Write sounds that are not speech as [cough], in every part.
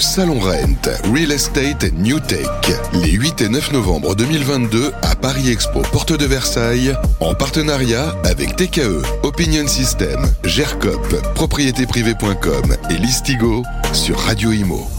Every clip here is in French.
Salon Rent, Real Estate New Tech, les 8 et 9 novembre 2022 à Paris Expo Porte de Versailles, en partenariat avec TKE, Opinion System, GERCOP, propriétéprivé.com et Listigo sur Radio Imo.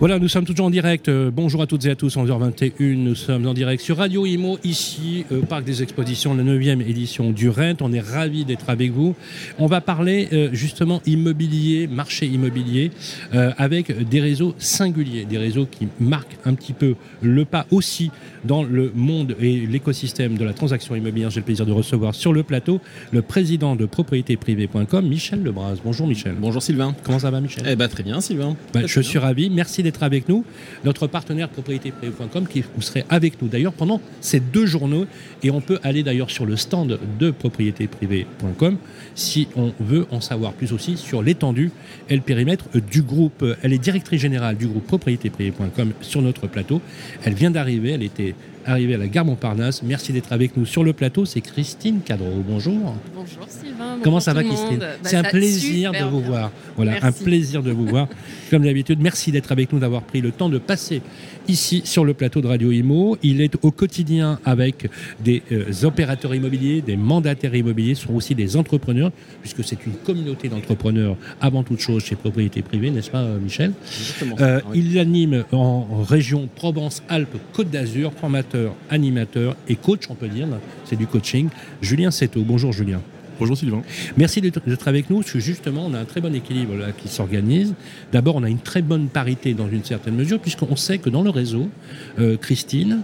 Voilà, nous sommes toujours en direct. Euh, bonjour à toutes et à tous, 11h21. Nous sommes en direct sur Radio Imo, ici, au Parc des Expositions, la 9e édition du Rent. On est ravis d'être avec vous. On va parler euh, justement immobilier, marché immobilier, euh, avec des réseaux singuliers, des réseaux qui marquent un petit peu le pas aussi dans le monde et l'écosystème de la transaction immobilière. J'ai le plaisir de recevoir sur le plateau le président de propriétéprivée.com, Michel Lebras. Bonjour Michel. Bonjour Sylvain. Comment ça va Michel? Eh ben très bien Sylvain. Très, je suis ravi. Merci d'être avec nous. Notre partenaire propriétéprivée.com qui vous serez avec nous d'ailleurs pendant ces deux journaux. Et on peut aller d'ailleurs sur le stand de propriétéprivée.com si on veut en savoir plus aussi sur l'étendue et le périmètre du groupe. Elle est directrice générale du groupe propriétéprivée.com sur notre plateau. Elle vient d'arriver. Elle était arrivée à la gare Montparnasse. Merci d'être avec nous sur le plateau. C'est Christine Cadreau. Bonjour. Bonjour Sylvain. Comment bonjour ça va Christine. Bah, C'est un plaisir de vous bien. voir. Voilà, un plaisir de vous voir. [laughs] Comme d'habitude, merci d'être avec nous, d'avoir pris le temps de passer ici sur le plateau de Radio Imo. Il est au quotidien avec des euh, opérateurs immobiliers, des mandataires immobiliers, ce sont aussi des entrepreneurs, puisque c'est une communauté d'entrepreneurs avant toute chose chez Propriété Privée, n'est-ce pas euh, Michel? Exactement. euh, Oui. Il anime en région Provence-Alpes-Côte d'Azur, formateur, animateur et coach, on peut dire. C'est du coaching. Julien Seto. Bonjour Julien. Bonjour Sylvain. Merci d'être d'être avec nous, parce que justement, on a un très bon équilibre là, qui s'organise. D'abord, on a une très bonne parité dans une certaine mesure, puisqu'on sait que dans le réseau, euh, Christine,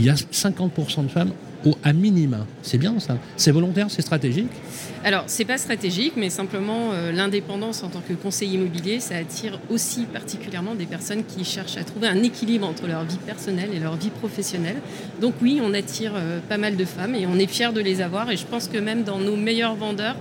il y a 50% de femmes à minima. C'est bien ça C'est volontaire, c'est stratégique Alors, c'est pas stratégique, mais simplement euh, l'indépendance en tant que conseiller immobilier, ça attire aussi particulièrement des personnes qui cherchent à trouver un équilibre entre leur vie personnelle et leur vie professionnelle. Donc oui, on attire euh, pas mal de femmes et on est fiers de les avoir. Et je pense que même dans nos meilleurs vendeurs,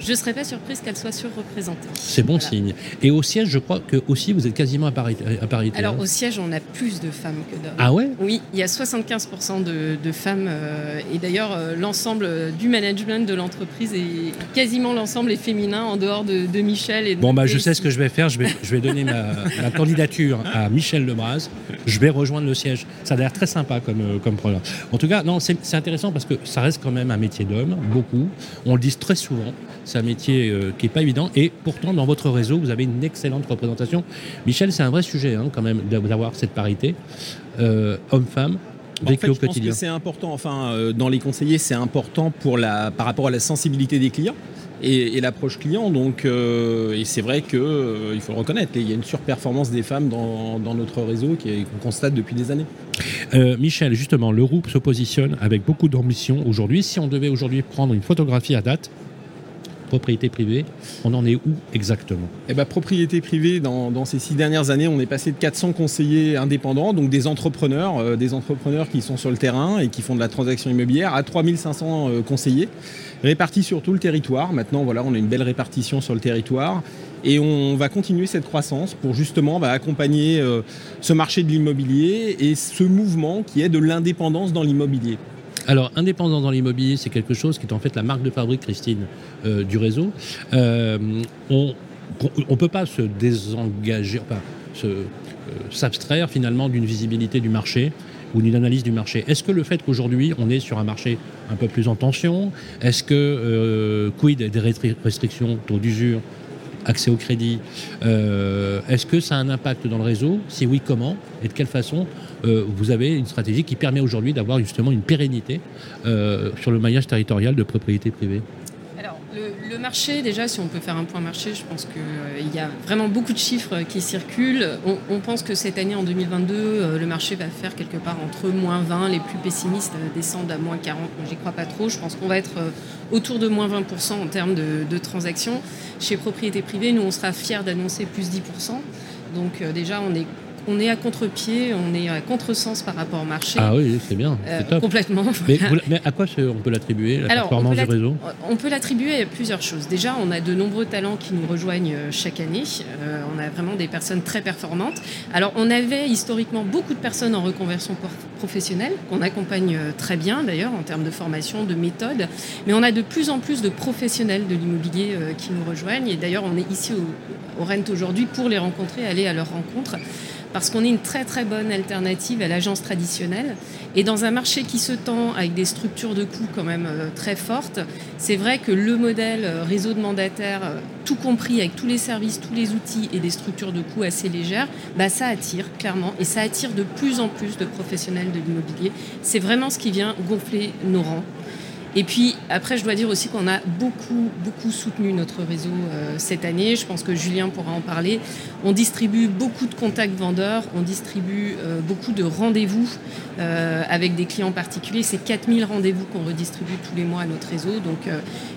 je ne serais pas surprise qu'elles soient surreprésentées. C'est bon Voilà. signe. Et au siège, je crois que aussi vous êtes quasiment à parité. à parité, Alors hein. au siège, on a plus de femmes que d'hommes. Ah ouais? Oui, il y a 75% de, de femmes euh, et d'ailleurs euh, l'ensemble euh, du management de l'entreprise est quasiment l'ensemble est féminin en dehors de, de Michel. Et de- Bon, bah, je et- sais ce que je vais faire. Je vais, je vais donner ma, ma candidature à Michel Lebras. Je vais rejoindre le siège. Ça a l'air très sympa comme, euh, comme programme. En tout cas, non, c'est c'est intéressant parce que ça reste quand même un métier d'homme, beaucoup. On le dit très souvent. C'est un métier euh, qui n'est pas évident. Et pourtant, dans votre réseau, vous avez une excellente représentation. Michel, c'est un vrai sujet hein, quand même d'avoir cette parité. Euh, Homme-femme, En fait, au je pense que c'est important. Enfin, euh, dans les conseillers, c'est important pour la, par rapport à la sensibilité des clients et, et l'approche client. Donc, euh, et c'est vrai que euh, il faut le reconnaître. Il y a une surperformance des femmes dans, dans notre réseau qui qu'on constate depuis des années. Michel, justement, le groupe se positionne avec beaucoup d'ambition aujourd'hui. Si on devait aujourd'hui prendre une photographie à date, propriété privée, on en est où exactement? Eh ben, propriété privée, dans, ces six dernières années, on est passé de 400 conseillers indépendants, donc des entrepreneurs, euh, des entrepreneurs qui sont sur le terrain et qui font de la transaction immobilière, à 3500 euh, conseillers, répartis sur tout le territoire. Maintenant, voilà, on a une belle répartition sur le territoire. Et on va continuer cette croissance pour justement bah, accompagner euh, ce marché de l'immobilier et ce mouvement qui est de l'indépendance dans l'immobilier. Alors, indépendant dans l'immobilier, c'est quelque chose qui est en fait la marque de fabrique, Christine, euh, du réseau. Euh, on ne peut pas se désengager, enfin, euh, s'abstraire finalement d'une visibilité du marché ou d'une analyse du marché. Est-ce que le fait qu'aujourd'hui on est sur un marché un peu plus en tension, est-ce que quid des restri- restrictions, taux d'usure, accès au crédit, euh, est-ce que ça a un impact dans le réseau? Si oui, comment? Et de quelle façon euh, vous avez une stratégie qui permet aujourd'hui d'avoir justement une pérennité euh, sur le maillage territorial de propriété privée? Déjà, si on peut faire un point marché, je pense qu'il y a vraiment beaucoup de chiffres qui circulent. On, pense que cette année, en 2022, euh, le marché va faire quelque part entre moins 20. Les plus pessimistes euh, descendent à moins 40. Moi, j'y crois pas trop. Je pense qu'on va être euh, autour de moins 20% en termes de, de transactions. Chez Propriété Privée, nous, on sera fiers d'annoncer plus 10%. Donc, euh, déjà, on est, on est à contre-pied, on est à contresens par rapport au marché. Ah oui, c'est bien, Euh, c'est top. complètement. Mais, mais à quoi on peut l'attribuer, la Alors, performance du réseau On peut l'attribuer à plusieurs choses. Déjà, on a de nombreux talents qui nous rejoignent euh, chaque année. Euh, on a vraiment des personnes très performantes. Alors, on avait historiquement beaucoup de personnes en reconversion qu'on accompagne euh, très bien d'ailleurs en termes de formation, de méthode. Mais on a de plus en plus de professionnels de l'immobilier euh, qui nous rejoignent. Et d'ailleurs, on est ici au, au Rent aujourd'hui pour les rencontrer, aller à leur rencontre parce qu'on est une très très bonne alternative à l'agence traditionnelle. Et dans un marché qui se tend avec des structures de coûts quand même euh, très fortes, c'est vrai que le modèle réseau de mandataires, tout compris avec tous les services, tous les outils et des structures de coûts assez légères, bah, ça attire clairement et ça attire de plus en plus de professionnels de l'immobilier. C'est vraiment ce qui vient gonfler nos rangs. Et puis après, je dois dire aussi qu'on a beaucoup, beaucoup soutenu notre réseau euh, cette année. Je pense que Julien pourra en parler. On distribue beaucoup de contacts vendeurs, on distribue euh, beaucoup de rendez-vous euh, avec des clients particuliers. C'est 4000 rendez-vous qu'on redistribue tous les mois à notre réseau. Donc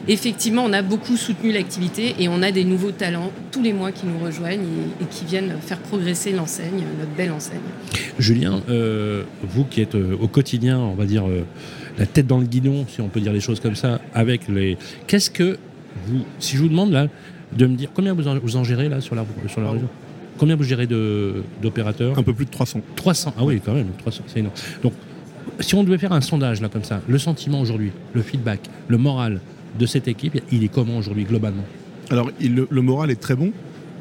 effectivement, on a beaucoup soutenu l'activité et on a des nouveaux talents tous les mois qui nous rejoignent et, et qui viennent faire progresser l'enseigne, notre belle enseigne. Julien, vous qui êtes au quotidien, on va dire la tête dans le guidon, si on peut dire les choses comme ça, avec les. Qu'est-ce que vous, si je vous demande là, de me dire combien vous en, vous en gérez là sur la, sur la région? Combien vous gérez d'opérateurs? Un peu plus de 300. 300, ah oui, quand même, 300, c'est énorme. Donc, si on devait faire un sondage là comme ça, le sentiment aujourd'hui, le feedback, le moral de cette équipe, il est comment aujourd'hui globalement? Alors, il, le, moral est très bon.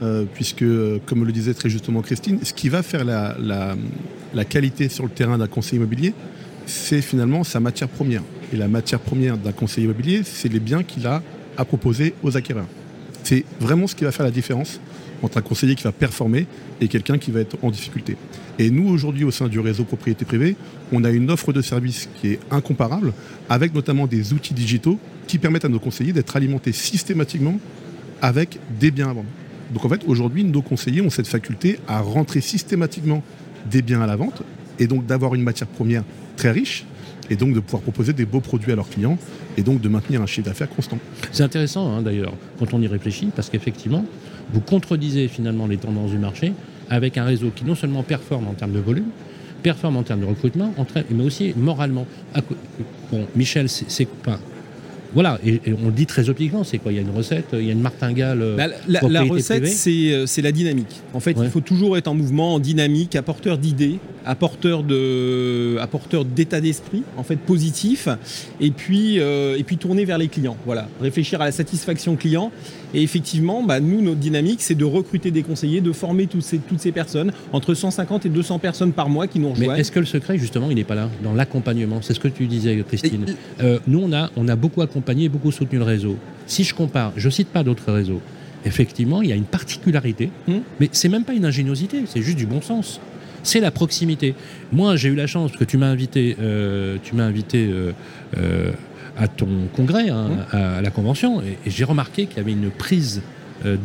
Euh, puisque, euh, comme le disait très justement Christine, ce qui va faire la, la, la qualité sur le terrain d'un conseiller immobilier, c'est finalement sa matière première. Et la matière première d'un conseiller immobilier, c'est les biens qu'il a à proposer aux acquéreurs. C'est vraiment ce qui va faire la différence entre un conseiller qui va performer et quelqu'un qui va être en difficulté. Et nous, aujourd'hui, au sein du réseau propriété privée, on a une offre de service qui est incomparable, avec notamment des outils digitaux qui permettent à nos conseillers d'être alimentés systématiquement avec des biens à vendre. Donc en fait, aujourd'hui, nos conseillers ont cette faculté à rentrer systématiquement des biens à la vente et donc d'avoir une matière première très riche et donc de pouvoir proposer des beaux produits à leurs clients et donc de maintenir un chiffre d'affaires constant. C'est intéressant hein, d'ailleurs quand on y réfléchit parce qu'effectivement vous contredisez finalement les tendances du marché avec un réseau qui non seulement performe en termes de volume, performe en termes de recrutement, mais aussi moralement. Bon, Michel, c'est pas voilà, et, on le dit très objectivement, c'est quoi? Il y a une recette, il y a une martingale. Euh, bah, la, recette, euh, c'est la dynamique. En fait, il faut toujours être en mouvement, en dynamique, apporteur d'idées, apporteur de, apporteur d'état d'esprit, en fait positif, et puis euh, et puis tourner vers les clients. Voilà, réfléchir à la satisfaction client. Et effectivement, bah, nous, notre dynamique, c'est de recruter des conseillers, de former toutes ces, toutes ces personnes, entre 150 et 200 personnes par mois qui nous rejoignent. Mais est-ce que le secret, justement, il n'est pas là, dans l'accompagnement? C'est ce que tu disais, Christine. nous, on a, on a beaucoup accompagné beaucoup soutenu le réseau. Si je compare, je cite pas d'autres réseaux, effectivement, il y a une particularité, hmm. mais c'est même pas une ingéniosité, c'est juste du bon sens. C'est la proximité. Moi, j'ai eu la chance que tu m'as invité, euh, tu m'as invité euh, euh, à ton congrès, hein, hmm. à, la convention, et, j'ai remarqué qu'il y avait une prise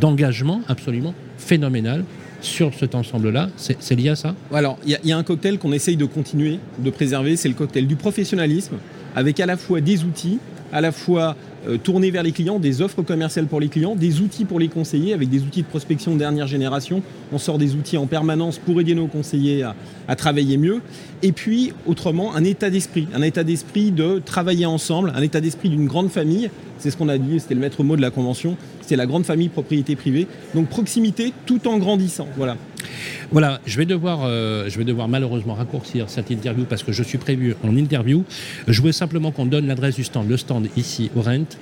d'engagement absolument phénoménale sur cet ensemble-là. C'est lié à ça? Alors, il y, y, a un cocktail qu'on essaye de continuer, de préserver, c'est le cocktail du professionnalisme, avec à la fois des outils, à la fois euh, vers les clients, des offres commerciales pour les clients, des outils pour les conseillers avec des outils de prospection de dernière génération. On sort des outils en permanence pour aider nos conseillers à, travailler mieux. Et puis, autrement, un état d'esprit, un état d'esprit de travailler ensemble, un état d'esprit d'une grande famille. C'est ce qu'on a dit, c'était le maître mot de la convention. C'est la grande famille propriété privée. Donc proximité tout en grandissant. Voilà. Voilà, je vais, devoir, euh, je vais devoir malheureusement raccourcir cette interview parce que je suis prévu en interview. Je voulais simplement qu'on donne l'adresse du stand, le stand ici au Rent,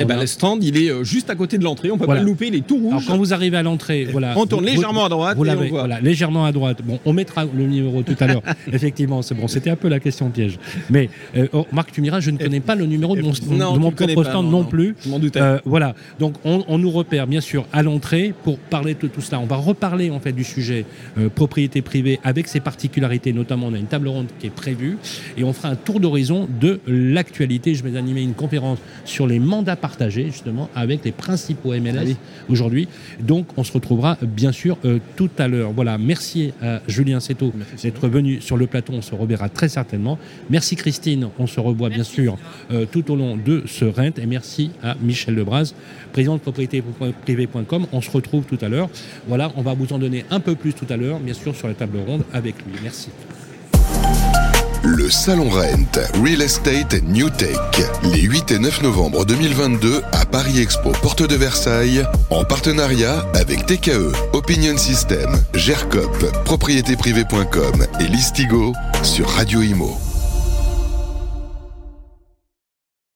eh ben, le stand, il est euh, juste à côté de l'entrée. On peut pas le louper, il est tout rouge. Alors, quand vous arrivez à l'entrée, voilà. On tourne légèrement à droite. Vous l'avez, voilà, légèrement à droite. Bon, on mettra le numéro tout à l'heure. [laughs] Effectivement, c'est bon. C'était un peu la question piège. Mais euh, oh, Marc, tu miras, je ne connais pas le numéro de mon, de mon propre stand non, plus. Je m'en doutais. Euh, voilà. Donc, on, nous repère bien sûr à l'entrée pour parler de tout cela. On va reparler en fait du sujet propriété privée avec ses particularités. Notamment, on a une table ronde qui est prévue et on fera un tour d'horizon de l'actualité. Je vais animer une conférence sur les mandats justement avec les principaux MLS aujourd'hui. Donc on se retrouvera bien sûr euh, tout à l'heure. Voilà, merci à Julien Seto d'être venu sur le plateau. On se reverra très certainement. Merci Christine, on se revoit bien sûr euh, tout au long de ce rent. Et merci à Michel Lebras, président de propriété-privée.com. On se retrouve tout à l'heure. Voilà, on va vous en donner un peu plus tout à l'heure, bien sûr, sur la table ronde avec lui. Merci. Salon Rent, Real Estate New Tech, les 8 et 9 novembre 2022 à Paris Expo, porte de Versailles, en partenariat avec TKE, Opinion System, GERCOP, propriétéprivée.com et Listigo sur Radio Imo.